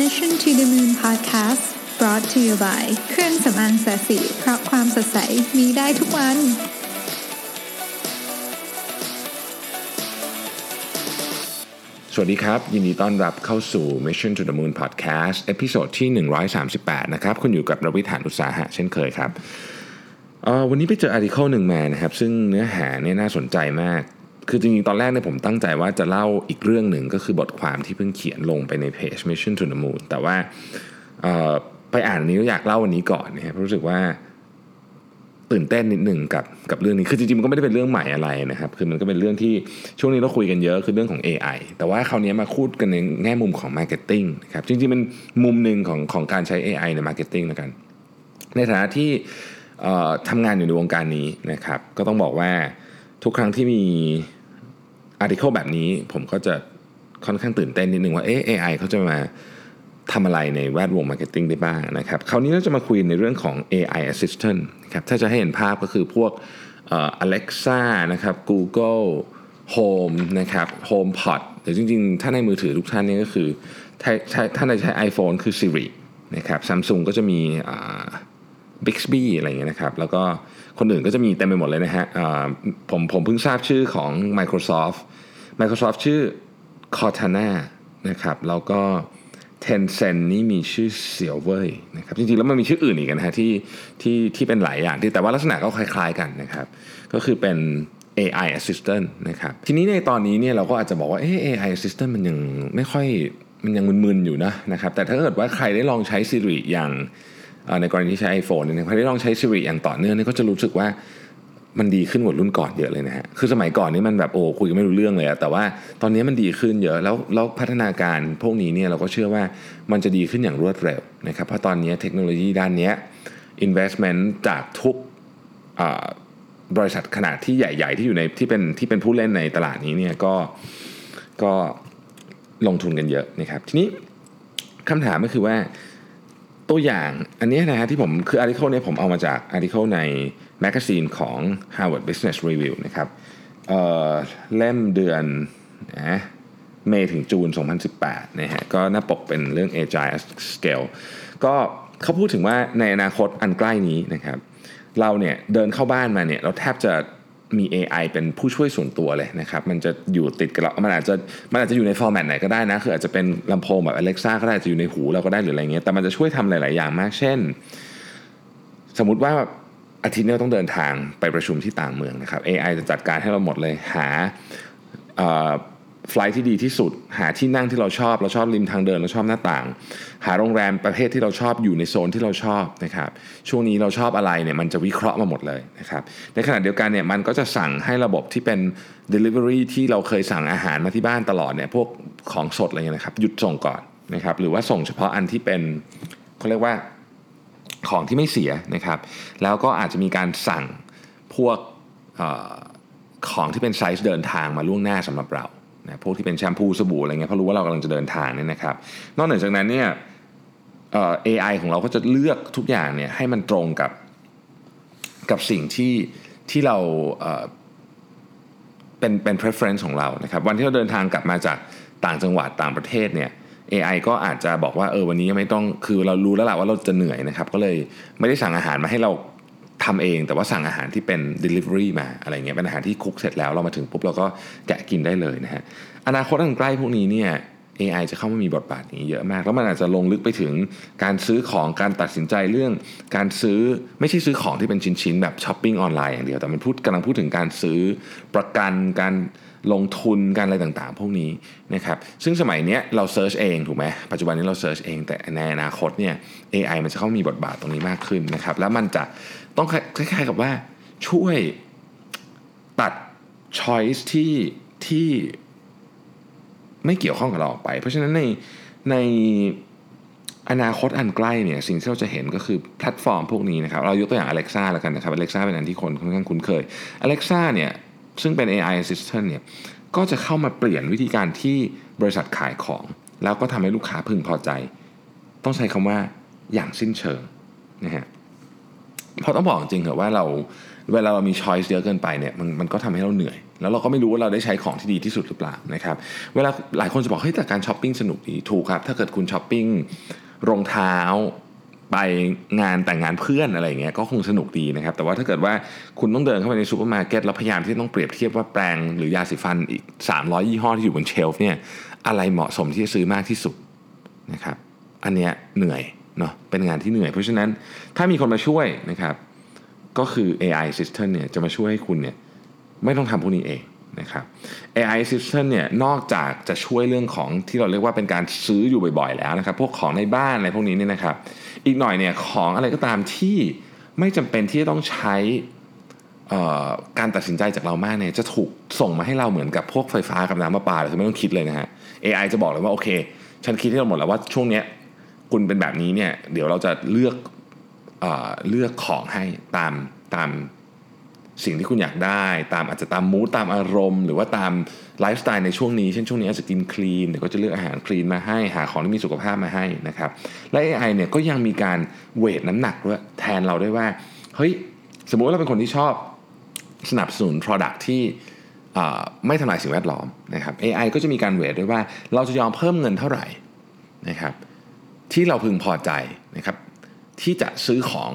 Mission to the Moon Podcast brought to you by เครื่องสำอางศศิเพราะความสดใสมีได้ทุกวัน สวัสดีครับ ยินดีต้อนรับเข้าสู่ Mission to the Moon Podcast episode ที่ 138 นะครับ คุณอยู่กับรวิศ หาญอุตสาหะเช่นเคยครับอ่อวันนี้ไปเจอ article หนึ่งมานะครับ ซึ่งเนื้อหาเนี่ยน่าสนใจมาก คือจริงๆ ตอนแรกเนี่ยผมตั้งใจว่าจะเล่าอีกเรื่องหนึ่งก็คือบทความที่เพิ่งเขียนลงไปในเพจ Mission to the Moon แต่ว่าไปอ่านนี้อยากเล่าวันนี้ก่อนนะครับเพราะรู้สึกว่าตื่นเต้นนิดหนึ่งกับกับเรื่องนี้ คือจริงๆ มันก็ไม่ได้เป็นเรื่องใหม่อะไรนะครับ คือมันก็เป็นเรื่องที่ช่วงนี้เราคุยกันเยอะคือเรื่องของ AI แต่ว่าคราวนี้มาพูดกันในแง่มุมของ Marketing นะครับ จริงๆเป็นมุมหนึ่งของของการใช้ AI ใน Marketing แล้วกัน ในฐานะที่ทำงานอยู่ในวงการนี้นะครับ ก็ต้องบอกว่าทุกครั้งที่มี อาร์ติเคิลแบบนี้ผมก็จะค่อนข้างตื่นเต้นนิดนึงว่าเอ๊ะ AI เขาจะมาทำอะไรในแวดวง marketing ได้บ้างนะครับ คราวนี้เราจะมาคุยในเรื่องของ AI Assistant ครับถ้าจะให้เห็นภาพก็คือพวก Alexa นะครับ Google Home นะครับ HomePod หรือจริงๆ ถ้าในมือถือทุกท่านนี่ก็คือ ถ้าถ้าในใช้ iPhone คือ Siri นะครับ Samsung ก็จะมี Bixby อะไรอย่างเงี้ยนะครับ แล้วก็คนอื่นก็จะมีเต็มไปหมดเลยนะฮะผมผมเพิ่งทราบชื่อของ Microsoft Microsoft ชื่อ Cortana นะครับแล้วก็ Tencent นี่มีชื่อเสี่ยวเว่ยนะครับจริงๆแล้วมันมีชื่ออื่นอีกนะฮะที่ที่ที่เป็นหลายอย่างที่แต่ว่าลักษณะก็คล้ายๆกันนะครับ ก็คือเป็น AI assistant นะครับทีนี้ในตอนนี้เนี่ยเราก็อาจจะบอกว่าเอ๊ะ AI assistant มันยังไม่ค่อยมันยังมึนๆอยู่นะนะครับแต่ถ้าเกิดว่าใครได้ลองใช้ Siri อย่างในกรณีที่ใช้ iPhone เนี่ยใครได้ลองใช้ Siri อย่างต่อเนื่องเนี่ยก็จะรู้สึกว่า มันดีขึ้นกว่ารุ่นก่อนเยอะเลยนะฮะ คือสมัยก่อนนี่มันแบบโอ้คุยกันไม่รู้เรื่องเลยอะแต่ว่าตอนนี้มันดีขึ้นเยอะ แล้วแล้วพัฒนาการพวกนี้เนี่ยเราก็เชื่อว่ามันจะดีขึ้นอย่างรวดเร็วนะครับ เพราะตอนนี้เทคโนโลยีด้านนี้ investment จากทุกบริษัทขนาดที่ใหญ่ ๆ ที่อยู่ในที่เป็นที่เป็นผู้เล่นในตลาดนี้เนี่ยก็ก็ลงทุนกันเยอะนะครับ ทีนี้คำถามก็คือว่าตัวอย่างอันนี้นะฮะที่ผมคือ article เนี่ยผมเอามาจาก article ใน magazine ของ Harvard Business Review นะครับเเล่มเดือนนะ May ถึง June 2018นะฮะก็หน้าปกเป็นเรื่อง Agile at Scale ก็เขาพูดถึงว่าในอนาคตอันใกล้นี้นะครับ เราเนี่ยเดินเข้าบ้านมาเนี่ยเราแทบจะมี AI เป็นผู้ช่วยส่วนตัวเลยนะครับ มันจะอยู่ติดกับเรา มันอาจจะมันอาจจะอยู่ใน format ไหนก็ได้นะ คืออาจจะเป็นลำโพงแบบ Alexa ก็ได้จจะอยู่ในหูเราก็ได้หรืออะไรเงี้ย แต่มันจะช่วยทำหลาย ๆ อย่างมาก เช่น สมมติว่า อาทิตย์นี้เราต้องเดินทางไปประชุมที่ต่างเมืองนะครับ AI จะจัดการให้เราหมดเลยหาไฟล์ที่ดีที่สุด หาที่นั่งที่เราชอบ เราชอบริมทางเดินเราชอบหน้าต่าง หาโรงแรมประเภทที่เราชอบอยู่ในโซนที่เราชอบนะครับช่วงนี้เราชอบอะไรเนี่ยมันจะวิเคราะห์มาหมดเลยนะครับในขณะเดียวกันเนี่ยมันก็จะสั่งให้ระบบที่เป็น Delivery ที่เราเคยสั่งอาหารมาที่บ้านตลอดเนี่ยพวกของสดอะไรเงี้ยนะครับหยุดส่งก่อนนะครับหรือว่าส่งเฉพาะอันที่เป็นเขาเรียกว่า ของที่ไม่เสียนะครับ แล้วก็อาจจะมีการสั่งพวกอของที่เป็นไซส์เดินทางมาล่วงหน้าสำหรับเรานะพวกที่เป็นแชมพูสบู่อะไรเงี้ยเพราะรู้ว่าเรากำลังจะเดินทางเนี่ยนะครับ นอกเหนือจากนั้นเนี่ยเอ่อ AI ของเราก็จะเลือกทุกอย่างเนี่ยให้มันตรงกับกับสิ่งที่ที่เราเอ่อเป็นเป็น preference ของเรานะครับ วันที่เราเดินทางกลับมาจากต่างจังหวัดต่างประเทศเนี่ย AI ก็อาจจะบอกว่าเออวันนี้ไม่ต้องคือเรารู้แล้วแหละว่าเราจะเหนื่อยนะครับ ก็เลยไม่ได้สั่งอาหารมาให้เราทำเอง แต่ว่าสั่งอาหารที่เป็น delivery มาอะไรเงี้ยเป็นอาหารที่คุกเสร็จแล้วเรามาถึงปุ๊บเราก็แกะกินได้เลยนะฮะอนาคตอันใกล้พวกนี้เนี่ย AI จะเข้ามามีบทบาทนี้เยอะมาก แล้วมันอาจจะลงลึกไปถึงการซื้อของการตัดสินใจเรื่องการซื้อไม่ใช่ซื้อของที่เป็นชิ้นๆแบบช้อปปิ้งออนไลน์อย่างเดียวแต่มันพูดกำลังพูดถึงการซื้อประกันการ ลงทุนการอะไรต่างๆ พวกนี้นะครับซึ่งสมัยนี้เรา search เองถูกไหมปัจจุบันนี้เรา search เองแต่ในอนาคตเนี่ย AI มันจะเข้ามีบทบาทตรงนี้มากขึ้นนะครับแล้วมันจะต้องคล้ายๆกับว่าช่วยตัด choice ที่ที่ไม่เกี่ยวข้องกับเราออกไป เพราะฉะนั้นในในอนาคตอันใกล้เนี่ยสิ่งที่เราจะเห็นก็คือแพลตฟอร์มพวกนี้นะครับ เรายกตัวอย่าง Alexa แล้วกันนะครับ Alexa เป็นอันที่คนค่อนข้างคุ้นเคย Alexa เนี่ย ซึ่งเป็น AI assistant เนี่ยก็จะเข้ามาเปลี่ยนวิธีการที่บริษัทขายของ แล้วก็ทำให้ลูกค้าพึงพอใจ ต้องใช้คำว่าอย่างสิ้นเชิงนะฮะเพราะต้องบอกจริงๆเถอว่าเราเวลาเรามีช้อยส์เยอะเกินไปเนี่ยมันมันก็ทำให้เราเหนื่อย แล้วเราก็ไม่รู้ว่าเราได้ใช้ของที่ดีที่สุดหรือเปล่านะครับเวลาหลายคนจะบอกเฮ้ยแต่การช้อปปิ้งสนุกดีถูกครับ ถ้าเกิดคุณช้อปปิ้งรองเท้า ไปงานแต่งงานเพื่อนอะไรเงี้ยก็คงสนุกดีนะครับ แต่ว่าถ้าเกิดว่าคุณต้องเดินเข้าไปในซูเปอร์มาร์เก็ตแล้วพยายามที่ต้องเปรียบเทียบว่าแปรงหรือยาสีฟันอีก 300 ยี่ห้อที่อยู่บน shelf เนี่ยอะไรเหมาะสมที่จะซื้อมากที่สุดนะครับอันเนี้ยเหนื่อยเนาะเป็นงานที่เหนื่อย เพราะฉะนั้นถ้ามีคนมาช่วยนะครับก็คือ AI Assistant เนี่ยจะมาช่วยให้คุณเนี่ยไม่ต้องทำพวกนี้เองนะครับ AI Assistant เนี่ยนอกจากจะช่วยเรื่องของที่เราเรียกว่าเป็นการซื้ออยู่บ่อยๆแล้วนะครับ พวกของในบ้านอะไรพวกนี้เนี่ยนะครับ อีกหน่อยเนี่ยของอะไรก็ตามที่ไม่จำเป็นที่จะต้องใช้การตัดสินใจจากเรามากเนี่ยจะถูกส่งมาให้เราเหมือนกับพวกไฟฟ้ากับน้ำประปาเลยไม่ต้องคิดเลยนะฮะ AI จะบอกเลยว่าโอเค ฉันคิดให้เราหมดแล้วว่าช่วงเนี้ยคุณเป็นแบบนี้เนี่ยเดี๋ยวเราจะเลือกเอเลือกของให้ตามตาม สิ่งที่คุณอยากได้ตามอาจจะตามมูตามอารมณ์ หรือว่าตามไลฟ์สไตล์ในช่วงนี้ เช่นช่วงนี้อาจจะกินคลีนเดี๋ยวก็จะเลือกอาหารคลีนมาให้หาของที่มีสุขภาพมาให้นะครับและ AI เนี่ยก็ยังมีการเวทน้ำหนักด้วยแทนเราได้ว่าเฮ้ยสมมุติว่าเราเป็นคนที่ชอบสนับสนุน Product ที่ไม่ทำลายสิ่งแวดล้อมนะครับ AI ก็จะมีการเวทด้วยว่าเราจะยอมเพิ่มเงินเท่าไหร่นะครับที่เราพึงพอใจนะครับที่จะซื้อของ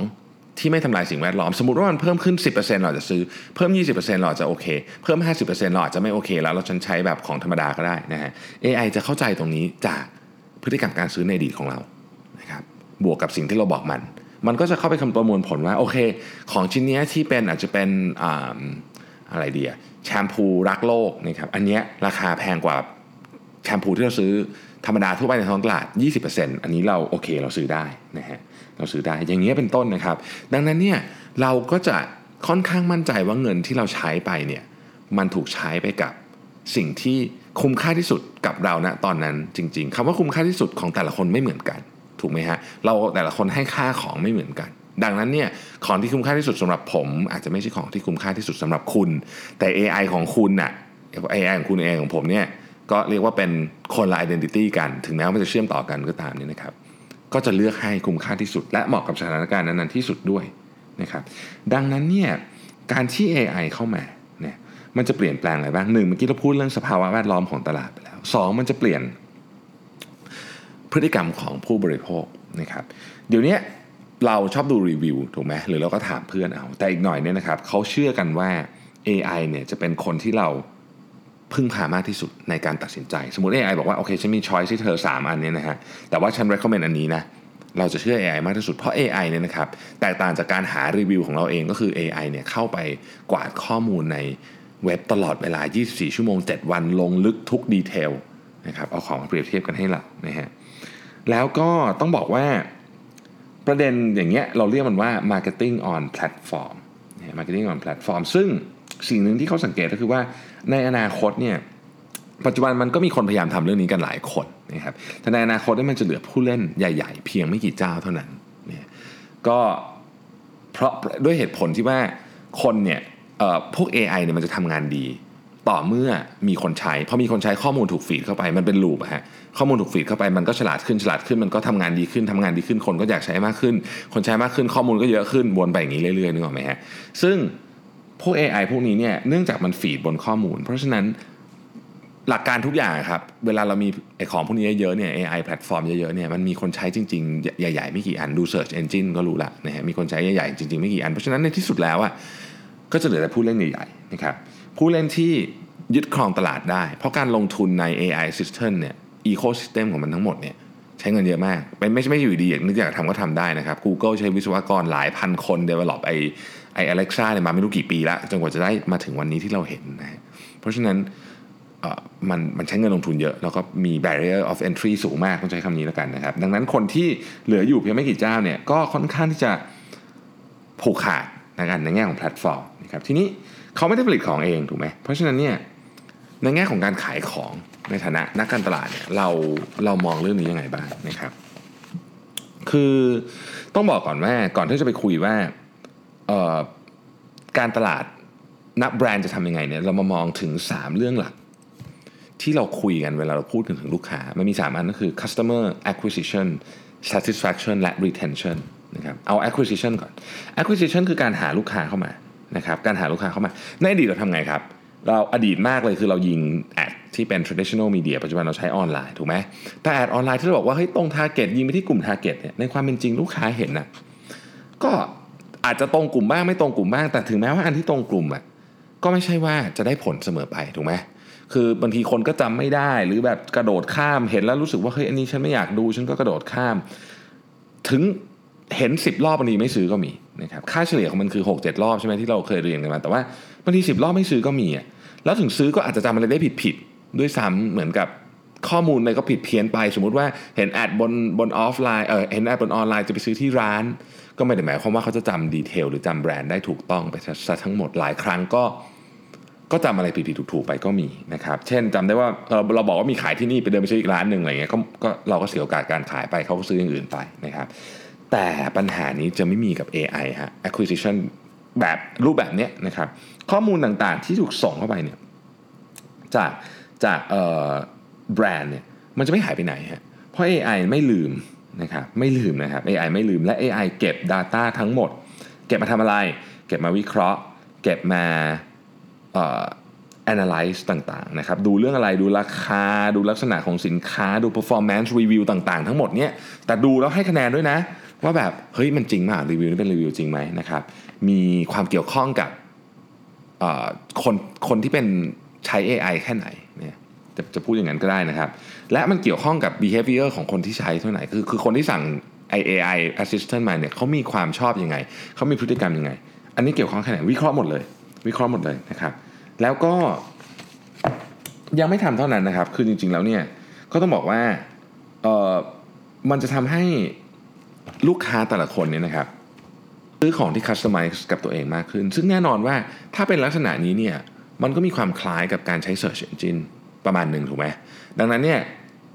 ที่ไม่ทำลายสิ่งแวดล้อม สมมติว่ามันเพิ่มขึ้น 10%เราจะซื้อ เพิ่ม 20%เราจะโอเค เพิ่ม 50%เราอาจจะไม่โอเค แล้วเราฉันใช้แบบของธรรมดาก็ได้นะฮะ AI จะเข้าใจตรงนี้จากพฤติกรรมการซื้อในอดีตของเรานะครับบวกกับสิ่งที่เราบอกมัน มันก็จะเข้าไปคำประมวลผลว่าโอเค ของชิ้นนี้ที่เป็นอาจจะเป็นอะไรดีอะแชมพูรักโลกนะครับอันนี้ราคาแพงกว่าแชมพูที่เราซื้อ ธรรมดาทั่วไปในท้องตลาด 20%อันนี้เราโอเคเราซื้อได้นะฮะเราซื้อได้อย่างนี้เป็นต้นนะครับ ดังนั้นเนี่ยเราก็จะค่อนข้างมั่นใจว่าเงินที่เราใช้ไปเนี่ยมันถูกใช้ไปกับสิ่งที่คุ้มค่าที่สุดกับเราณนะตอนนั้นจริง ๆคำว่าคุ้มค่าที่สุดของแต่ละคนไม่เหมือนกัน ถูกไหมฮะเราแต่ละคนให้ค่าของไม่เหมือนกัน ดังนั้นเนี่ยของที่คุ้มค่าที่สุดสำหรับผม อาจจะไม่ใช่ของที่คุ้มค่าที่สุดสำหรับคุณ แต่ AI ของคุณน่ะ AI ของคุณ AI ของผมเนี่ย ก็เรียกว่าเป็นคนละ identity กัน ถึงแม้ว่ามันจะเชื่อมต่อกันก็ตามนี่นะครับ ก็จะเลือกให้คุ้มค่าที่สุด และเหมาะกับสถานการณ์นั้นๆที่สุดด้วยนะครับ ดังนั้นเนี่ยการที่ AI เข้ามาเนี่ยมันจะเปลี่ยนแปลงอะไรบ้างหนึ่งเมื่อกี้เราพูดเรื่องสภาวะแวดล้อมของตลาดไปแล้วสองมันจะเปลี่ยนพฤติกรรมของผู้บริโภคนะครับ เดี๋ยวนี้เราชอบดูรีวิวถูกไหมหรือเราก็ถามเพื่อนเอา แต่อีกหน่อยเนี่ยนะครับเขาเชื่อกันว่า AI เนี่ยจะเป็นคนที่เรา พึ่งพามากที่สุดในการตัดสินใจ สมมติ AI บอกว่า โอเค ฉันมีช้อยที่เธอ 3 อันนี้นะฮะ แต่ว่าฉัน recommend อันนี้นะ เราจะเชื่อ AI มากที่สุด เพราะ AI เนี่ยนะครับ แตกต่างจากการหารีวิวของเราเองก็คือ AI เนี่ยเข้าไปกวาดข้อมูลในเว็บตลอดเวลา 24 ชั่วโมง 7 วัน ลงลึกทุกดีเทลนะครับเอาของมาเปรียบเทียบกันให้เรานะฮะแล้วก็ต้องบอกว่าประเด็นอย่างเงี้ยเราเรียกมันว่า marketing on platform marketing on platform ซึ่ง สิ่งหนึ่งที่เขาสังเกตก็คือว่าในอนาคตเนี่ยปัจจุบันมันก็มีคนพยายามทำเรื่องนี้กันหลายคนนะครับแต่ในอนาคตนี่มันจะเหลือผู้เล่นใหญ่ ๆ เพียงไม่กี่เจ้าเท่านั้นเนี่ยก็เพราะด้วยเหตุผลที่ว่าคนเนี่ยพวก AI เนี่ยมันจะทำงานดี ต่อเมื่อมีคนใช้พอมีคนใช้ข้อมูลถูกฟีดเข้าไปมันเป็นลูปฮะข้อมูลถูกฟีดเข้าไปมันก็ฉลาดขึ้นฉลาดขึ้นมันก็ทำงานดีขึ้นทำงานดีขึ้นคนก็อยากใช้มากขึ้น คนใช้มากขึ้นข้อมูลก็เยอะขึ้นวนไปอย่างนี้เรื่อยๆนึกออกไหมฮะซึ่ง พวก AI พวกนี้เนี่ยเนื่องจากมันฟีดบนข้อมูล เพราะฉะนั้นหลักการทุกอย่างครับ เวลาเรามีไอของพวกนี้เยอะๆเนี่ย AI แพลตฟอร์มเยอะๆเนี่ยมันมีคนใช้จริงๆ ใหญ่ ๆ ไม่กี่อัน ดู Search Engine ก็รู้ละนะฮะมีคนใช้ใหญ่ๆ จริง ๆ ไม่กี่อัน เพราะฉะนั้นในที่สุดแล้วอะก็จะเหลือแต่ผู้เล่นใหญ่ๆนะครับผู้เล่นที่ยึดครองตลาดได้ เพราะการลงทุนใน AI System เนี่ย Ecosystem ของมันทั้งหมดเนี่ยใช้เงินเยอะมากเป็นไม่ใช่ไม่อยู่ดีอย่างนึกอยากทำก็ทำได้นะครับ Google ใช้วิศวกรหลายพันคน develop ไอ ไอ Alexa เนี่ยมาไม่รู้กี่ปีแล้วจนกว่าจะได้มาถึงวันนี้ที่เราเห็นนะเพราะฉะนั้นมันมันใช้เงินลงทุนเยอะ แล้วก็มี barrier of entry สูงมากต้องใช้คำนี้แล้วกันนะครับ ดังนั้นคนที่เหลืออยู่เพียงไม่กี่เจ้าเนี่ยก็ค่อนข้างที่จะผูกขาดในการในแง่ของแพลตฟอร์มนะครับทีนี้เขาไม่ได้ผลิตของเองถูกไหมเพราะฉะนั้นเนี่ยในแง่ของการขายของในฐานะนักการตลาดเนี่ยเราเรามองเรื่องนี้ยังไงบ้างนะครับ คือต้องบอกก่อนว่าก่อนที่จะไปคุยว่า การตลาดนักแบรนด์จะทำยังไงเนี่ยเรามามองถึง 3 เรื่องหลัก ที่เราคุยกันเวลาเราพูดถึงลูกค้า มันมี 3 อันก็คือ customer acquisition satisfaction และ retention นะครับเอา acquisition ก่อน acquisition คือการหาลูกค้าเข้ามานะครับการหาลูกค้าเข้ามา ในอดีตเราทำไงครับ เราอดีตมากเลยคือเรายิงแอดที่เป็น traditional media ปัจจุบันเราใช้ออนไลน์ถูกไหมแต่แอดออนไลน์ที่เราบอกว่าเฮ้ยตรง target ยิงไปที่กลุ่ม target เนี่ยในความเป็นจริงลูกค้าเห็นนะก็ อาจจะตรงกลุ่มบ้างไม่ตรงกลุ่มบ้าง แต่ถึงแม้ว่าอันที่ตรงกลุ่มอะก็ไม่ใช่ว่าจะได้ผลเสมอไปถูกไหมคือบางทีคนก็จำไม่ได้หรือแบบกระโดดข้ามเห็นแล้วรู้สึกว่าเฮ้ยอันนี้ฉันไม่อยากดูฉันก็กระโดดข้าม ถึงเห็น 10 รอบบางทีไม่ซื้อก็มีนะครับค่าเฉลี่ยของมันคือ 6-7 รอบใช่ไหมที่เราเคยเรียนกันมาแต่ว่าบางที10รอบไม่ซื้อก็มีอะแล้วถึงซื้อก็อาจจะจำอะไรได้ผิดๆด้วยซ้ำเหมือนกับข้อมูลอะไรก็ผิดเพี้ยนไป สมมุติว่าเห็น ad บนบนออฟไลน์เออเห็น ad บนออนไลน์จะไปซื้อที่ร้าน ก็ไม่ได้หมายความว่าเขาจะจำ detail หรือจำแบรนด์ได้ถูกต้องไปซะทั้งหมดหลายครั้งก็ก็จำอะไรผิดๆถูกๆไปก็มีนะครับ เช่นจำได้ว่าเราเราบอกว่ามีขายที่นี่ไปเดินไปซื้ออีกร้านหนึ่งอะไรเงี้ยก็ก็เราก็เสียโอกาสการขายไปเขาก็ซื้ออย่างอื่นไปนะครับ แต่ปัญหานี้จะไม่มีกับ AI ฮะ acquisition แบบรูปแบบเนี้ยนะครับ ข้อมูลต่างๆที่ถูกส่งเข้าไปเนี่ยจากจากแบรนด์เนี่ยมันจะไม่หายไปไหนฮะเพราะ AI ไม่ลืม นะครับไม่ลืมนะครับ AI ไม่ลืมและ AI เก็บ Data ทั้งหมด เก็บมาทำอะไร เก็บมาวิเคราะห์ เก็บมาเอ่อ analyze ต่างๆนะครับดูเรื่องอะไรดูราคาดูลักษณะของสินค้าดู performance review ต่างๆ ทั้งหมดเนี่ยแต่ดูแล้วให้คะแนนด้วยนะ ว่าแบบเฮ้ยมันจริงมากรีวิวนี้เป็นรีวิวจริงไหมนะครับมีความเกี่ยวข้องกับคนคนที่เป็นใช้ AI แค่ไหน จะจะพูดอย่างนั้นก็ได้นะครับ และมันเกี่ยวข้องกับ behavior ของคนที่ใช้เท่าไหร่คือคือคนที่สั่ง AI assistant มาเนี่ยเขามีความชอบยังไง เขามีพฤติกรรมยังไง อันนี้เกี่ยวข้องแค่ไหนวิเคราะห์หมดเลย วิเคราะห์หมดเลยนะครับ แล้วก็ยังไม่ทำเท่านั้นนะครับ คือจริง ๆ แล้วเนี่ยก็ต้องบอกว่าเออมันจะทำให้ลูกค้าแต่ละคนเนี่ยนะครับซื้อของที่คัสตอมไมซ์กับตัวเองมากขึ้น ซึ่งแน่นอนว่าถ้าเป็นลักษณะนี้เนี่ยมันก็มีความคล้ายกับการใช้ Search Engine ประมาณหนึ่งถูกไหมดังนั้นเนี่ย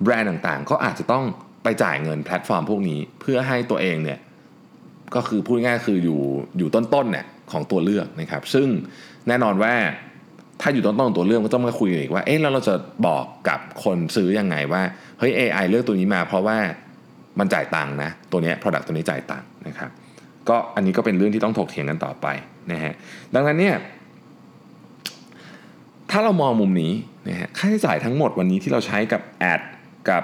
แบรนด์ต่างๆ ก็อาจจะต้องไปจ่ายเงินแพลตฟอร์มพวกนี้เพื่อให้ตัวเองเนี่ยก็คือพูดง่ายๆคืออยู่อยู่ต้นๆเนี่ยของตัวเลือกนะครับ ซึ่งแน่นอนว่าถ้าอยู่ต้นๆตัวเลือกก็ต้องมาคุยกันอีกว่าเอ๊ะแล้วเราจะบอกกับคนซื้อยังไงว่าเฮ้ย AI เลือกตัวนี้มา เพราะว่ามันจ่ายตังค์นะตัวนี้ product ตัวนี้จ่ายตังค์นะครับก็อันนี้ก็เป็นเรื่องที่ต้องถกเถียงกันต่อไปนะฮะดังนั้นเนี่ย ถ้าเรามองมุมนี้นะฮะค่าใช้จ่ายทั้งหมดวันนี้ที่เราใช้กับแอดกับ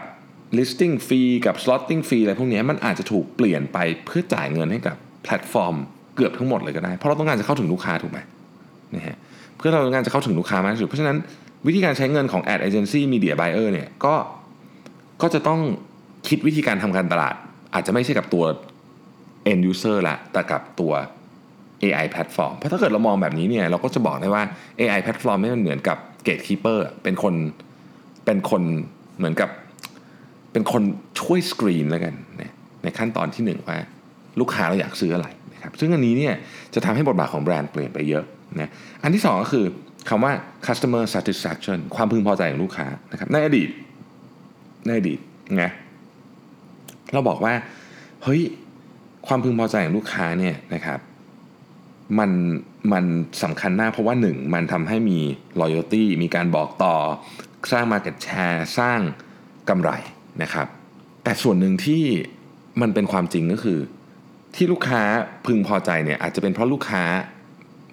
listing fee กับ slotting fee อะไรพวกนี้มันอาจจะถูกเปลี่ยนไปเพื่อจ่ายเงินให้กับแพลตฟอร์ม เกือบทั้งหมดเลยก็ได้ เพราะเราต้องการจะเข้าถึงลูกค้าถูกไหมนะฮะเพื่อเราต้องการจะเข้าถึงลูกค้ามากที่สุดเพราะฉะนั้นวิธีการใช้เงินของ ad agency media buyer เนี่ยก็ก็จะต้องคิดวิธีการทำการตลาด อาจจะไม่ใช่กับตัว end user ละแต่กับตัว AI platform เพราะถ้าเกิดเรามองแบบนี้เนี่ยเราก็จะบอกได้ว่า AI platform ไม่มันเหมือนกับ gatekeeper เป็นคนเป็นคนเหมือนกับเป็นคนช่วยสกรีนแล้วกันในขั้นตอนที่หนึ่งว่า ลูกค้าเราอยากซื้ออะไรนะครับซึ่งอันนี้เนี่ยจะทำให้บทบาทของแบรนด์เปลี่ยนไปเยอะนะอันที่สองก็คือคำว่า customer satisfaction ความพึงพอใจของลูกค้านะครับในอดีตในอดีตไงเราบอกว่าเฮ้ยความพึงพอใจของลูกค้าเนี่ยนะครับ มันมันสำคัญมากเพราะว่าหนึ่งมันทำให้มี loyalty มีการบอกต่อ สร้าง market share สร้างกำไรนะครับ แต่ส่วนหนึ่งที่มันเป็นความจริงก็คือ ที่ลูกค้าพึงพอใจเนี่ยอาจจะเป็นเพราะลูกค้า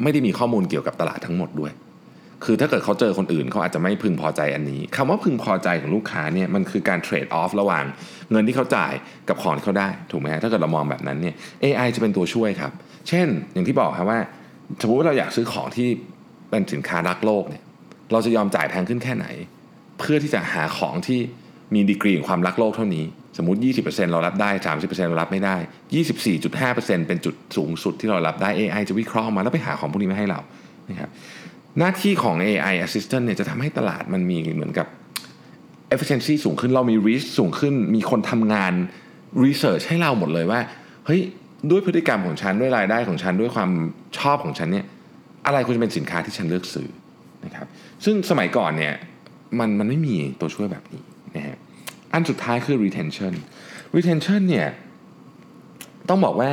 ไม่ได้มีข้อมูลเกี่ยวกับตลาดทั้งหมดด้วย คือถ้าเกิดเขาเจอคนอื่นเขาอาจจะไม่พึงพอใจอันนี้คำว่าพึงพอใจของลูกค้าเนี่ยมันคือการเทรดออฟระหว่างเงินที่เขาจ่ายกับของที่เขาได้ถูกไหมฮะถ้าเกิดเรามองแบบนั้นเนี่ย AI จะเป็นตัวช่วยครับ เช่น อย่างที่บอกครับว่าสมมติว่าเราอยากซื้อของที่เป็นสินค้ารักโลกเนี่ยเราจะยอมจ่ายแพงขึ้นแค่ไหน เพื่อที่จะหาของที่มีดีกรีของความรักโลกเท่านี้สมมติ 20%เรารับได้ 30%เรารับไม่ได้ 24.5%เป็นจุดสูงสุดที่เรารับได้ AI จะวิเคราะห์มาแล้วไปหาของพวกนี้มาให้เรานะครับ หน้าที่ของ AI assistant เนี่ยจะทำให้ตลาดมันมีเหมือนกับ efficiency สูงขึ้นเรามี reach สูงขึ้น มีคนทำงาน research ให้เราหมดเลยว่า เฮ้ย ด้วยพฤติกรรมของฉัน ด้วยรายได้ของฉัน ด้วยความชอบของฉันเนี่ยอะไรควรจะเป็นสินค้าที่ฉันเลือกซื้อนะครับซึ่งสมัยก่อนเนี่ยมันมันไม่มีตัวช่วยแบบนี้นะฮะอันสุดท้ายคือ retention retention เนี่ยต้องบอกว่า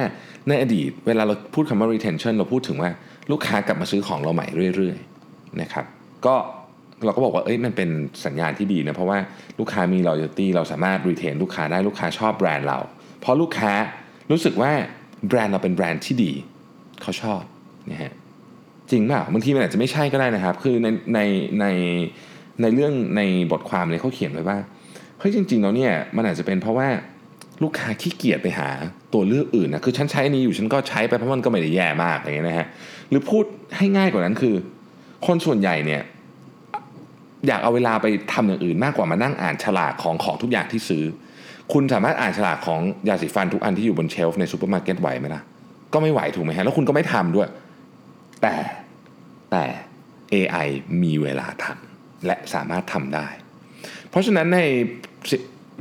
ในอดีตเวลาเราพูดคำว่า retention เราพูดถึงว่าลูกค้ากลับมาซื้อของเราใหม่เรื่อยๆ นะครับก็เราก็บอกว่าเอ้ยมันเป็นสัญญาณที่ดีนะเพราะว่าลูกค้ามี loyalty เราสามารถ retain ลูกค้าได้ลูกค้าชอบแบรนด์เรา เพราะลูกค้ารู้สึกว่าแบรนด์เราเป็นแบรนด์ที่ดีเขาชอบนะฮะจริงเปล่าบางทีมันอาจจะไม่ใช่ก็ได้นะครับ คือในในในในเรื่องในบทความเลยเขาเขียนไว้ว่าเฮ้ยจริงๆแล้วเนี่ยมันอาจจะเป็นเพราะว่าลูกค้าขี้เกียจไปหาตัวเลือกอื่นนะคือฉันใช้นี้อยู่ฉันก็ใช้ไปเพราะมันก็ไม่ได้แย่มากอย่างเงี้ยนะฮะหรือพูดให้ง่ายกว่านั้นคือ คนส่วนใหญ่เนี่ยอยากเอาเวลาไปทำอย่างอื่นมากกว่ามานั่งอ่านฉลากของของทุกอย่างที่ซื้อ คุณสามารถอ่านฉลากของยาสีฟันทุกอันที่อยู่บน shelf ในซูเปอร์มาร์เก็ตไหวไหมล่ะ ก็ไม่ไหวถูกไหมฮะ แล้วคุณก็ไม่ทำด้วย แต่แต่ AI มีเวลาทำและสามารถทำได้ เพราะฉะนั้นใน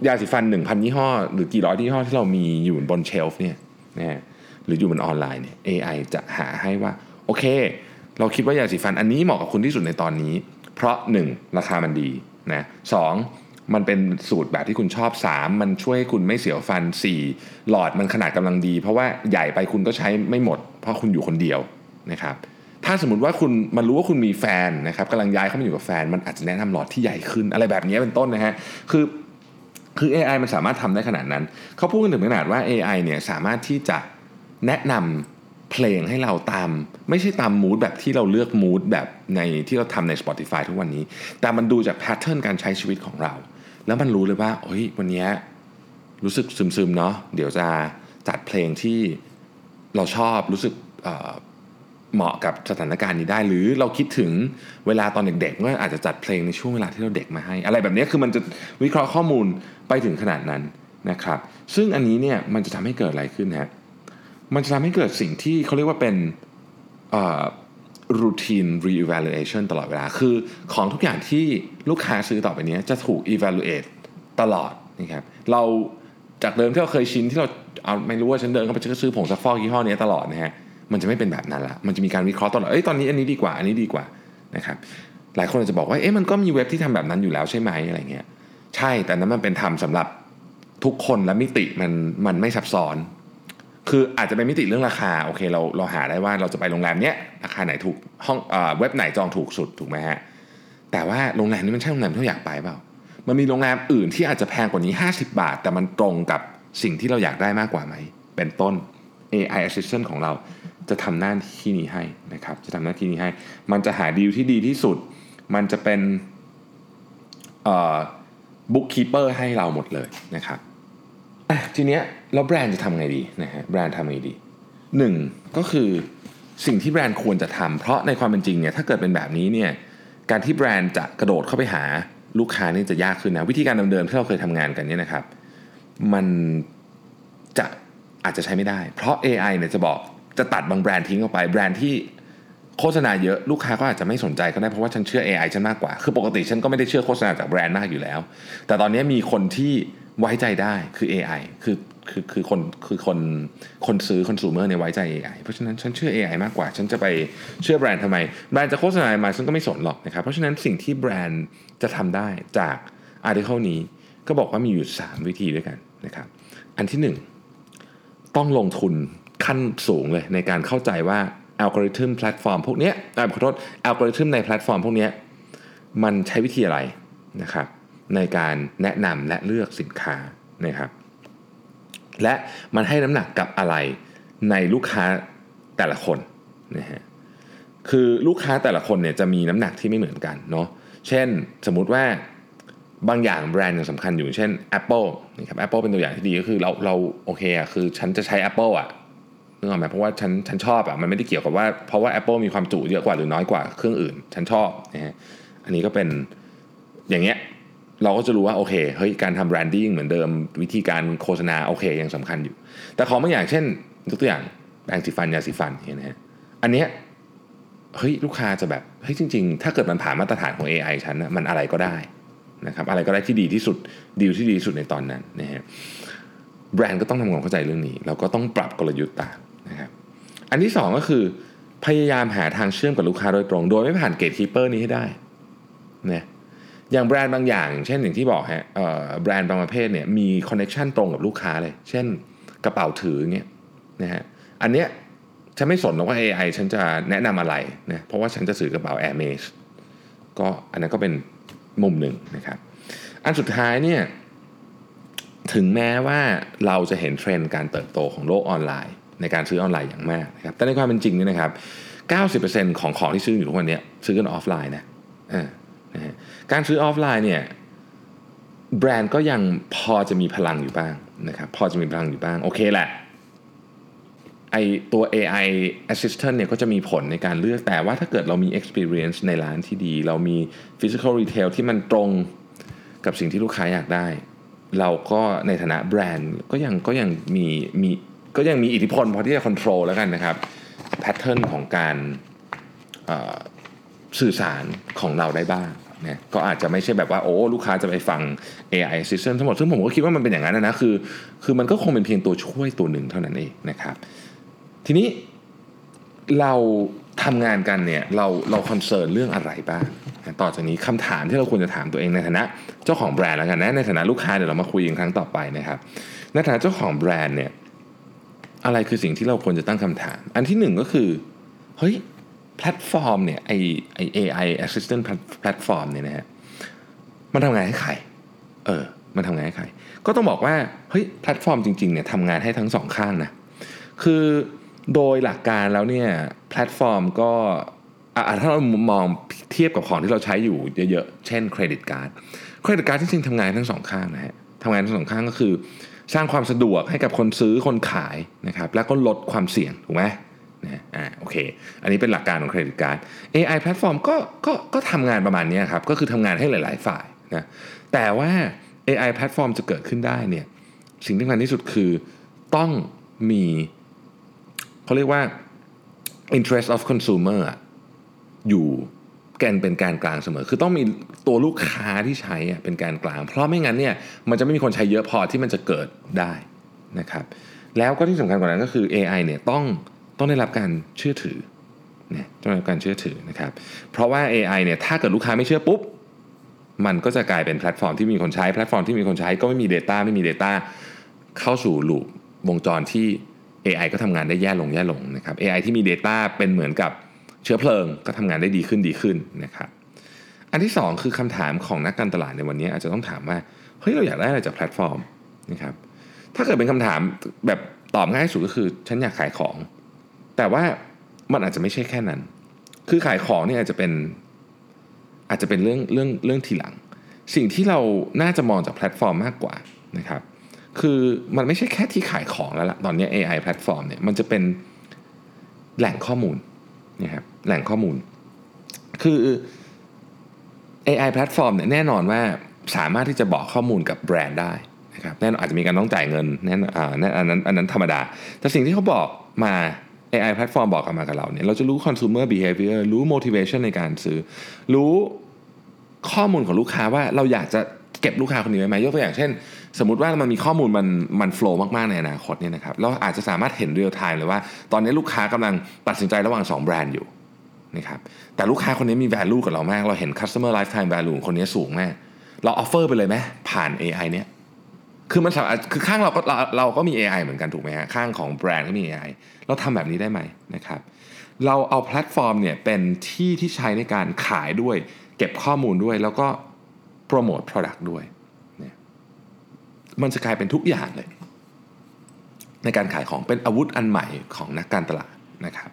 ยาสีฟัน 1,000 ยี่ห้อ หรือกี่ร้อยยี่ห้อที่เรามีอยู่บน shelf เนี่ยนะหรืออยู่บนออนไลน์เนี่ย AI จะหาให้ว่า โอเค เราคิดว่ายาสีฟันอันนี้เหมาะกับคุณที่สุดในตอนนี้ เพราะ 1. ราคามันดีนะสมันเป็นสูตรแบบที่คุณชอบ 3 มันช่วยให้คุณไม่เสียวฟัน 4 หลอดมันขนาดกำลังดี เพราะว่าใหญ่ไปคุณก็ใช้ไม่หมด เพราะคุณอยู่คนเดียวนะครับถ้าสมมติว่าคุณมันรู้ว่าคุณมีแฟนนะครับกำลังย้ายเข้ามาอยู่กับแฟน มันอาจจะแนะนำหลอดที่ใหญ่ขึ้นอะไรแบบนี้เป็นต้นนะฮะคือคือ AI มันสามารถทำได้ขนาดนั้น เขาพูดกันถึงขนาดว่า AI เนี่ยสามารถที่จะแนะนำ เพลงให้เราตาม ไม่ใช่ตามมูดแบบที่เราเลือกมูดแบบในที่เราทำใน Spotify ทุกวันนี้ แต่มันดูจากแพทเทิร์นการใช้ชีวิตของเรา แล้วมันรู้เลยว่าเฮ้ยวันนี้รู้สึกซึมๆเนาะเดี๋ยวจะจัดเพลงที่เราชอบรู้สึกเหมาะกับสถานการณ์นี้ได้ หรือเราคิดถึงเวลาตอนเด็กๆก็อาจจะจัดเพลงในช่วงเวลาที่เราเด็กมาให้ อะไรแบบนี้คือมันจะวิเคราะห์ข้อมูลไปถึงขนาดนั้นนะครับ ซึ่งอันนี้เนี่ยมันจะทำให้เกิดอะไรขึ้นฮะ มันจะทำให้เกิดสิ่งที่เขาเรียกว่าเป็นรูทีน re-evaluation ตลอดเวลา คือของทุกอย่างที่ลูกค้าซื้อต่อไปนี้จะถูก evaluate ตลอดนะครับ เราจากเดิมที่เราเคยชินที่เราเอาไม่รู้ว่าฉันเดินเข้าไปจะซื้อผงซักฟอกยี่ห้อนี้ตลอดนะฮะ มันจะไม่เป็นแบบนั้นละ มันจะมีการวิเคราะห์ตลอด เอ้ย ตอนนี้อันนี้ดีกว่า อันนี้ดีกว่านะครับ หลายคนอาจจะบอกว่า เอ๊ะมันก็มีเว็บที่ทำแบบนั้นอยู่แล้วใช่ไหมอะไรเงี้ย ใช่ แต่นั้นมันเป็นทำสำหรับทุกคนและมิติมันมันไม่ซับซ้อน คืออาจจะเป็นมิติเรื่องราคาโอเคเราเราหาได้ว่าเราจะไปโรงแรมเนี้ยราคาไหนถูกห้องเว็บไหนจองถูกสุดถูกไหมฮะแต่ว่าโรงแรมนี้มันใช่โรงแรมที่เราอยากไปเปล่า มันมีโรงแรมอื่นที่อาจจะแพงกว่านี้ 50 บาท แต่มันตรงกับสิ่งที่เราอยากได้มากกว่าไหม เป็นต้น AI assistant ของเราจะทำหน้าที่นี้ให้นะครับ จะทำหน้าที่นี้ให้ มันจะหาดีลที่ดีที่สุด มันจะเป็นบุ๊กคีเปอร์ให้เราหมดเลยนะครับ ทีเนี้ยแล้วแบรนด์จะทำไงดีนะฮะแบรนด์ทำไงดีหนึ่งก็คือสิ่งที่แบรนด์ควรจะทำเพราะในความเป็นจริงเนี่ยถ้าเกิดเป็นแบบนี้เนี่ยการที่แบรนด์จะกระโดดเข้าไปหาลูกค้านี่จะยากขึ้นนะวิธีการเดิมๆที่เราเคยทำงานกันเนี่ยนะครับ มันจะอาจจะใช้ไม่ได้ เพราะ AI เนี่ยจะบอกจะตัดบางแบรนด์ทิ้งออกไปแบรนด์ที่โฆษณาเยอะลูกค้าก็อาจจะไม่สนใจก็ได้เพราะว่าฉันเชื่อ AI ฉันมากกว่า คือปกติฉันก็ไม่ได้เชื่อโฆษณาจากแบรนด์มากอยู่แล้ว แต่ตอนนี้มีคนที่ไว้ใจได้คือ AI คือคือคือคนคือคนคนซื้อคอน sumer ในไว้ใจ AI เพราะฉะนั้นฉันเชื่อ AI มากกว่า ฉันจะไปเชื่อแบรนด์ทำไม แบรนด์จะโฆษณามาฉันก็ไม่สนหรอกนะครับเพราะฉะนั้นสิ่งที่แบรนด์จะทำได้จาก article นี้ก็บอกว่ามีอยู่ 3 วิธีด้วยกันนะครับอันที่ 1 ต้องลงทุนขั้นสูงเลยในการเข้าใจว่าอัลกอริทึมแพลตฟอร์มพวกนี้ขอโทษอัลกอริทึมในแพลตฟอร์มพวกนี้มันใช้วิธีอะไรนะครับ ในการแนะนำและเลือกสินค้านะครับ และมันให้น้ำหนักกับอะไรในลูกค้าแต่ละคนนะฮะคือลูกค้าแต่ละคนเนี่ยจะมีน้ำหนักที่ไม่เหมือนกันเนาะเช่นสมมุติว่าบางอย่างแบรนด์ยังสำคัญอยู่เช่น Apple นะครับ Apple เป็นตัวอย่างที่ดีก็คือเราเราโอเคอะคือฉันจะใช้ Apple อะนึกออกไหมเพราะว่าฉันฉันชอบอะมันไม่ได้เกี่ยวกับว่าเพราะว่า Apple มีความจุเยอะกว่าหรือน้อยกว่าเครื่องอื่น ฉันชอบนะฮะอันนี้ก็เป็นอย่างเงี้ย เราก็จะรู้ว่าโอเคเฮ้ยการทำแบรนดิ้งเหมือนเดิมวิธีการโฆษณาโอเคยังสำคัญอยู่ แต่ของบางอย่างเช่นยกตัวอย่างแปรงสีฟันยาสีฟันเห็นไหมอันเนี้ยเฮ้ยลูกค้าจะแบบเฮ้ยจริง ๆ ถ้าเกิดมันผ่านมาตรฐานของ AI ฉันนะมันอะไรก็ได้นะครับอะไรก็ได้ที่ดีที่สุดดีลที่ดีที่สุดในตอนนั้นนะฮะแบรนด์ก็ต้องทำความเข้าใจเรื่องนี้ เราก็ต้องปรับกลยุทธ์ตามนะครับอันที่ 2 ก็คือพยายามหาทางเชื่อมกับลูกค้าโดยตรง โดยไม่ผ่าน gatekeeper นี้ให้ได้นะ อย่างแบรนด์บางอย่าง เช่นอย่างที่บอกฮะแบรนด์บางประเภทเนี่ยมี connection ตรงกับลูกค้าเลย เช่นกระเป๋าถือเงี้ยนะฮะอันเนี้ยฉันไม่สนหรอกว่า AI ฉันจะแนะนำอะไรนะเพราะว่าฉันจะซื้อกระเป๋า Hermès อะ ก็อันนั้นก็เป็นมุมหนึ่งนะครับ อันสุดท้ายเนี่ยถึงแม้ว่าเราจะเห็นเทรนด์การเติบโตของโลกออนไลน์ ในการซื้อออนไลน์อย่างมากนะครับแต่ในความเป็นจริงนี่นะครับ 90%ของของที่ซื้ออยู่ทุกวันนี้ซื้อกันออฟไลน์นะนะฮะ การซื้อออฟไลน์เนี่ยแบรนด์ก็ยังพอจะมีพลังอยู่บ้างนะครับพอจะมีพลังอยู่บ้าง โอเคแหละไอตัว AI assistant เนี่ยก็จะมีผลในการเลือกแต่ว่าถ้าเกิดเรามี experience ในร้านที่ดี เรามี physical retail ที่มันตรงกับสิ่งที่ลูกค้าอยากได้ เราก็ในฐานะแบรนด์ก็ยังก็ยังมีมีก็ยังมีอิทธิพลพอที่จะ control แล้วกันนะครับ pattern ของการสื่อสารของเราได้บ้าง นะก็อาจจะไม่ใช่แบบว่าโอ้ลูกค้าจะไปฟัง AI assistant ทั้งหมด ซึ่งผมก็คิดว่ามันเป็นอย่างนั้นนะคือ คือมันก็คงเป็นเพียงตัวช่วยตัวหนึ่งเท่านั้นเองนะครับ ทีนี้เราทำงานกันเนี่ยเราเราคอนเซิร์นเรื่องอะไรบ้าง ต่อจากนี้คำถามที่เราควรจะถามตัวเองในฐานะ เจ้าของแบรนด์แล้วกันนะในฐานะลูกค้าเดี๋ยวเรามาคุยกันครั้งต่อไปนะครับในฐานะเจ้าของแบรนด์เนี่ยอะไรคือสิ่งที่เราควรจะตั้งคำถาม อันที่หนึ่งก็คือเฮ้ย แพลตฟอร์มเนี่ยไอไอ AI assistant แพลตฟอร์มเนี่ยนะฮะมันทำงานให้ใคร เออ มันทำงานให้ใคร ก็ต้องบอกว่า เฮ้ยแพลตฟอร์มจริงๆเนี่ยทำงานให้ทั้งสองข้างนะ คือโดยหลักการแล้วเนี่ยแพลตฟอร์มก็ถ้าเรามองเทียบกับของที่เราใช้อยู่เยอะๆ เช่นเครดิตการ์ด เครดิตการ์ดจริงๆทำงานทั้งสองข้างนะฮะทำงานทั้งสองข้างก็คือ สร้างความสะดวกให้กับคนซื้อคนขายนะครับ แล้วก็ลดความเสี่ยงถูกไหม นะอ่าโอเค อันนี้เป็นหลักการของเครดิตการ์ด AI แพลตฟอร์มก็ก็ก็ทำงานประมาณนี้ครับ ก็คือทำงานให้หลาย ๆ ฝ่ายนะแต่ว่า AI แพลตฟอร์มจะเกิดขึ้นได้เนี่ยสิ่งที่สำคัญที่สุดคือต้องมีเขาเรียกว่า interest of consumer อยู่แกนเป็นแกนกลางเสมอ คือต้องมีตัวลูกค้าที่ใช้เป็นแกนกลาง เพราะไม่งั้นเนี่ยมันจะไม่มีคนใช้เยอะพอที่มันจะเกิดได้นะครับ แล้วก็ที่สำคัญกว่านั้นก็คือ AI เนี่ยต้อง ต้องได้รับการเชื่อถือนี่ยต้องได้รับการเชื่อถือนะครับ เพราะว่า AI เนี่ยถ้าเกิดลูกค้าไม่เชื่อปุ๊บ มันก็จะกลายเป็นแพลตฟอร์มที่ไม่มีคนใช้แพลตฟอร์มที่ไม่มีคนใช้ก็ไม่มี Data ไม่มี Data เข้าสู่ loop วงจรที่ AI ก็ทำงานได้แย่ลงแย่ลงนะครับ AI ที่มี Data เป็นเหมือนกับเชื้อเพลิงก็ทำงานได้ดีขึ้นดีขึ้นนะครับอันที่ 2 คือคำถามของนักการตลาดในวันนี้อาจจะต้องถามว่าเฮ้ยเราอยากได้อะไรจากแพลตฟอร์มนะครับถ้าเกิดเป็นคำถามแบบตอบง่ายสุดก็คือ ฉันอยากขายของ แต่ว่ามันอาจจะไม่ใช่แค่นั้น คือขายของเนี่ยอาจจะเป็นอาจจะเป็นเรื่องเรื่องเรื่องทีหลัง สิ่งที่เราน่าจะมองจากแพลตฟอร์มมากกว่านะครับคือมันไม่ใช่แค่ที่ขายของแล้วละตอนนี้ AI แพลตฟอร์มเนี่ยมันจะเป็นแหล่งข้อมูลนะครับแหล่งข้อมูล คือ AI แพลตฟอร์มเนี่ยแน่นอนว่าสามารถที่จะบอกข้อมูลกับแบรนด์ได้นะครับแน่นอนอาจจะมีการต้องจ่ายเงินแน่นอ่าอันนั้นอันนั้นธรรมดา แต่สิ่งที่เขาบอกมา AI แพลตฟอร์มบอกกับมากับเราเนี่ยเราจะรู้ consumer behavior รู้ motivation ในการซื้อ รู้ข้อมูลของลูกค้าว่าเราอยากจะเก็บลูกค้าคนนี้ไว้ไหมยกตัวอย่างเช่น สมมติว่ามันมีข้อมูลมันมัน flow มาก ๆ ในอนาคตเนี่ยนะครับเราอาจจะสามารถเห็นเรียลไทม์เลยว่า ตอนนี้ลูกค้ากำลังตัดสินใจระหว่าง 2 แบรนด์อยู่นะครับแต่ลูกค้าคนนี้มี value กับเรามาก เราเห็น customer lifetime value คนนี้สูงมาก เรา offer ไปเลยไหมผ่าน AI เนี่ย คือมันสามารถคือข้างเราก็เราเราก็มี AI เหมือนกันถูกไหมฮะข้างของแบรนด์ก็มี AI เราทำแบบนี้ได้ไหมนะครับเราเอาแพลตฟอร์มเนี่ยเป็นที่ที่ใช้ในการขายด้วย เก็บข้อมูลด้วยแล้วก็โปรโมท Product ด้วยเนี่ยมันจะกลายเป็นทุกอย่างเลย ในการขายของเป็นอาวุธอันใหม่ของนักการตลาดนะครับ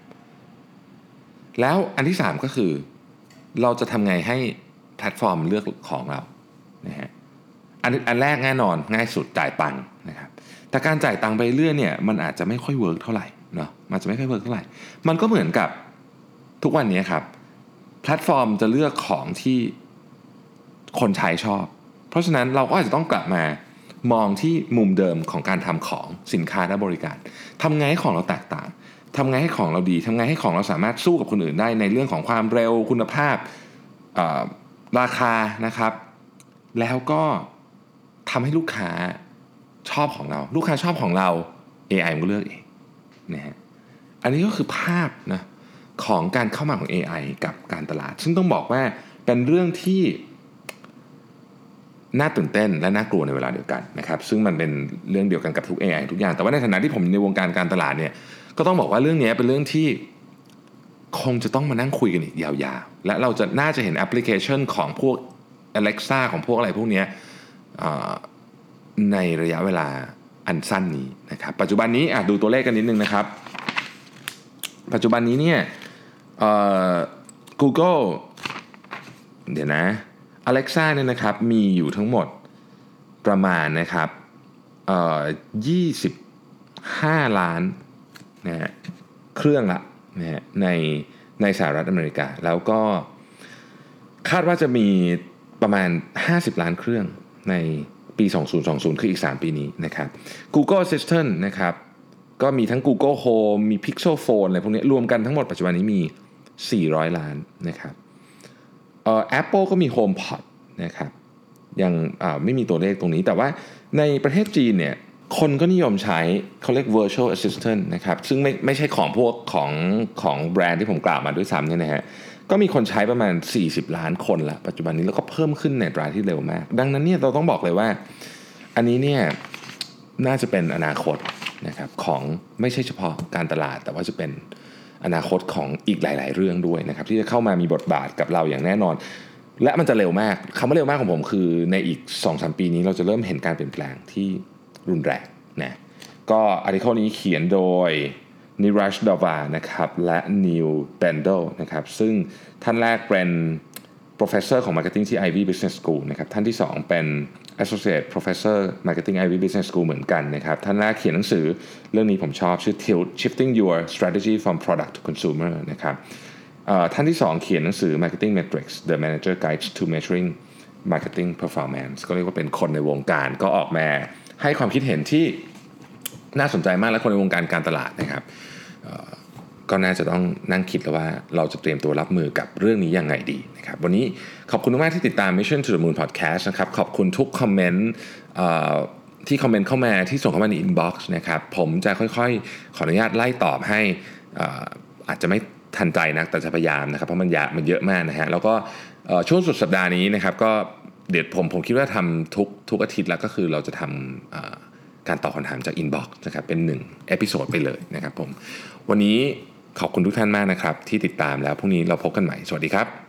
แล้วอันที่ 3 ก็คือ เราจะทำไงให้แพลตฟอร์มเลือกของเรานะฮะ อันอันแรกแน่นอนง่ายสุดจ่ายตังค์นะครับแต่การจ่ายตังค์ไปเรื่อยเนี่ยมันอาจจะไม่ค่อย work เท่าไหร่เนาะมันจะไม่ค่อย work เท่าไหร่ มันก็เหมือนกับทุกวันนี้ครับแพลตฟอร์มจะเลือกของที่คนใช้ชอบ เพราะฉะนั้นเราก็อาจจะต้องกลับมามองที่มุมเดิมของการทำของสินค้าและบริการทำไงให้ของเราแตกต่างทำไงให้ของเราดีทำไงให้ของเราสามารถสู้กับคนอื่นได้ในเรื่องของความเร็วคุณภาพราคานะครับ แล้วก็ ทำให้ลูกค้าชอบของเรา ลูกค้าชอบของเรา AI มันก็เลือกเองนะฮะอันนี้ก็คือภาพนะของการเข้ามาของ AI กับการตลาด ซึ่งต้องบอกว่าเป็นเรื่องที่น่าตื่นเต้นและน่ากลัวในเวลาเดียวกันนะครับซึ่งมันเป็นเรื่องเดียวกันกับทุก AI ทุกอย่าง แต่ว่าในฐานะที่ผมในวงการการตลาดเนี่ยก็ต้องบอกว่าเรื่องนี้เป็นเรื่องที่คงจะต้องมานั่งคุยกันอีกยาวๆ และเราจะน่าจะเห็นแอปพลิเคชันของพวก Alexa ของพวกอะไรพวกนี้ ในระยะเวลาอันสั้นนี้นะครับ ปัจจุบันนี้ดูตัวเลขกันนิดนึงนะครับ ปัจจุบันนี้เนี่ย Google เดี๋ยวนะ Alexa เนี่ยนะครับมีอยู่ทั้งหมดประมาณนะครับเอ่อ25ล้านนะฮะเครื่องละนะฮะในในสหรัฐอเมริกา แล้วก็คาดว่าจะมีประมาณ 50 ล้านเครื่อง ในปี 2020 คืออีก 3 ปีนี้นะครับ Google Assistant นะครับ ก็มีทั้ง Google Home มี Pixel Phone อะไรพวกนี้รวมกันทั้งหมดปัจจุบันนี้มี 400 ล้านนะครับเอ่อ Apple ก็มี HomePod นะครับยังไม่มีตัวเลขตรงนี้แต่ว่าในประเทศจีนเนี่ยคนก็นิยมใช้เขาเรียก virtual assistant นะครับซึ่งไม่ไม่ใช่ของพวกของของแบรนด์ที่ผมกล่าวมาด้วยซ้ำเนี่ยนะฮะ ก็มีคนใช้ประมาณ 40 ล้านคนละปัจจุบันนี้แล้วก็เพิ่มขึ้นในอัตราที่เร็วมาก ดังนั้นเนี่ยเราต้องบอกเลยว่า อันนี้เนี่ยน่าจะเป็นอนาคตนะครับของไม่ใช่เฉพาะการตลาด แต่ว่าจะเป็นอนาคตของอีกหลาย ๆ เรื่องด้วยนะครับที่จะเข้ามามีบทบาทกับเราอย่างแน่นอน และมันจะเร็วมากคำว่าเร็วมากของผมคือ ในอีก 2-3 ปีนี้เราจะเริ่มเห็นการเปลี่ยนแปลงที่รุนแรงนะก็อาร์ติเคิลนี้เขียนโดย นิรัชดาวานะครับและนิวเบนโดนะครับซึ่งท่านแรกเป็น professor ของ marketing ที่ Ivy Business School นะครับท่านที่ 2 เป็น associate professor marketing Ivy Business School เหมือนกันนะครับท่านแรกเขียนหนังสือเรื่องนี้ผมชอบชื่อ Tilt Shifting Your Strategy from Product to Consumer นะครับท่านที่ 2 เขียนหนังสือ Marketing Metrics The Manager Guide to Measuring Marketing Performance ก็เรียกว่าเป็นคนในวงการก็ออกมาให้ความคิดเห็นที่ น่าสนใจมากและคนในวงการการตลาดนะครับก็น่าจะต้องนั่งคิดแล้วว่าเราจะเตรียมตัวรับมือกับเรื่องนี้ยังไงดีนะครับวันนี้ขอบคุณมากที่ติดตาม Mission to the Moon Podcast นะครับขอบคุณทุกคอมเมนต์ที่คอมเมนต์เข้ามาที่ส่งเข้ามาใน inbox นะครับผมจะค่อยๆ ขออนุญาตไล่ตอบให้เอ่อาจจะไม่ทันใจนักแต่จะพยายามนะครับเพราะมันยามันเยอะมากนะฮะแล้วก็ช่วงสุดสัปดาห์นี้นะครับก็เดี๋ยวผมผมคิดว่าทำทุกทุกอาทิตย์แล้วก็คือเราจะทำ การตอบคำถามจาก inbox นะครับเป็นหนึ่ง episode ไปเลยนะครับผมวันนี้ขอบคุณทุกท่านมากนะครับที่ติดตามแล้วพรุ่งนี้เราพบกันใหม่สวัสดีครับ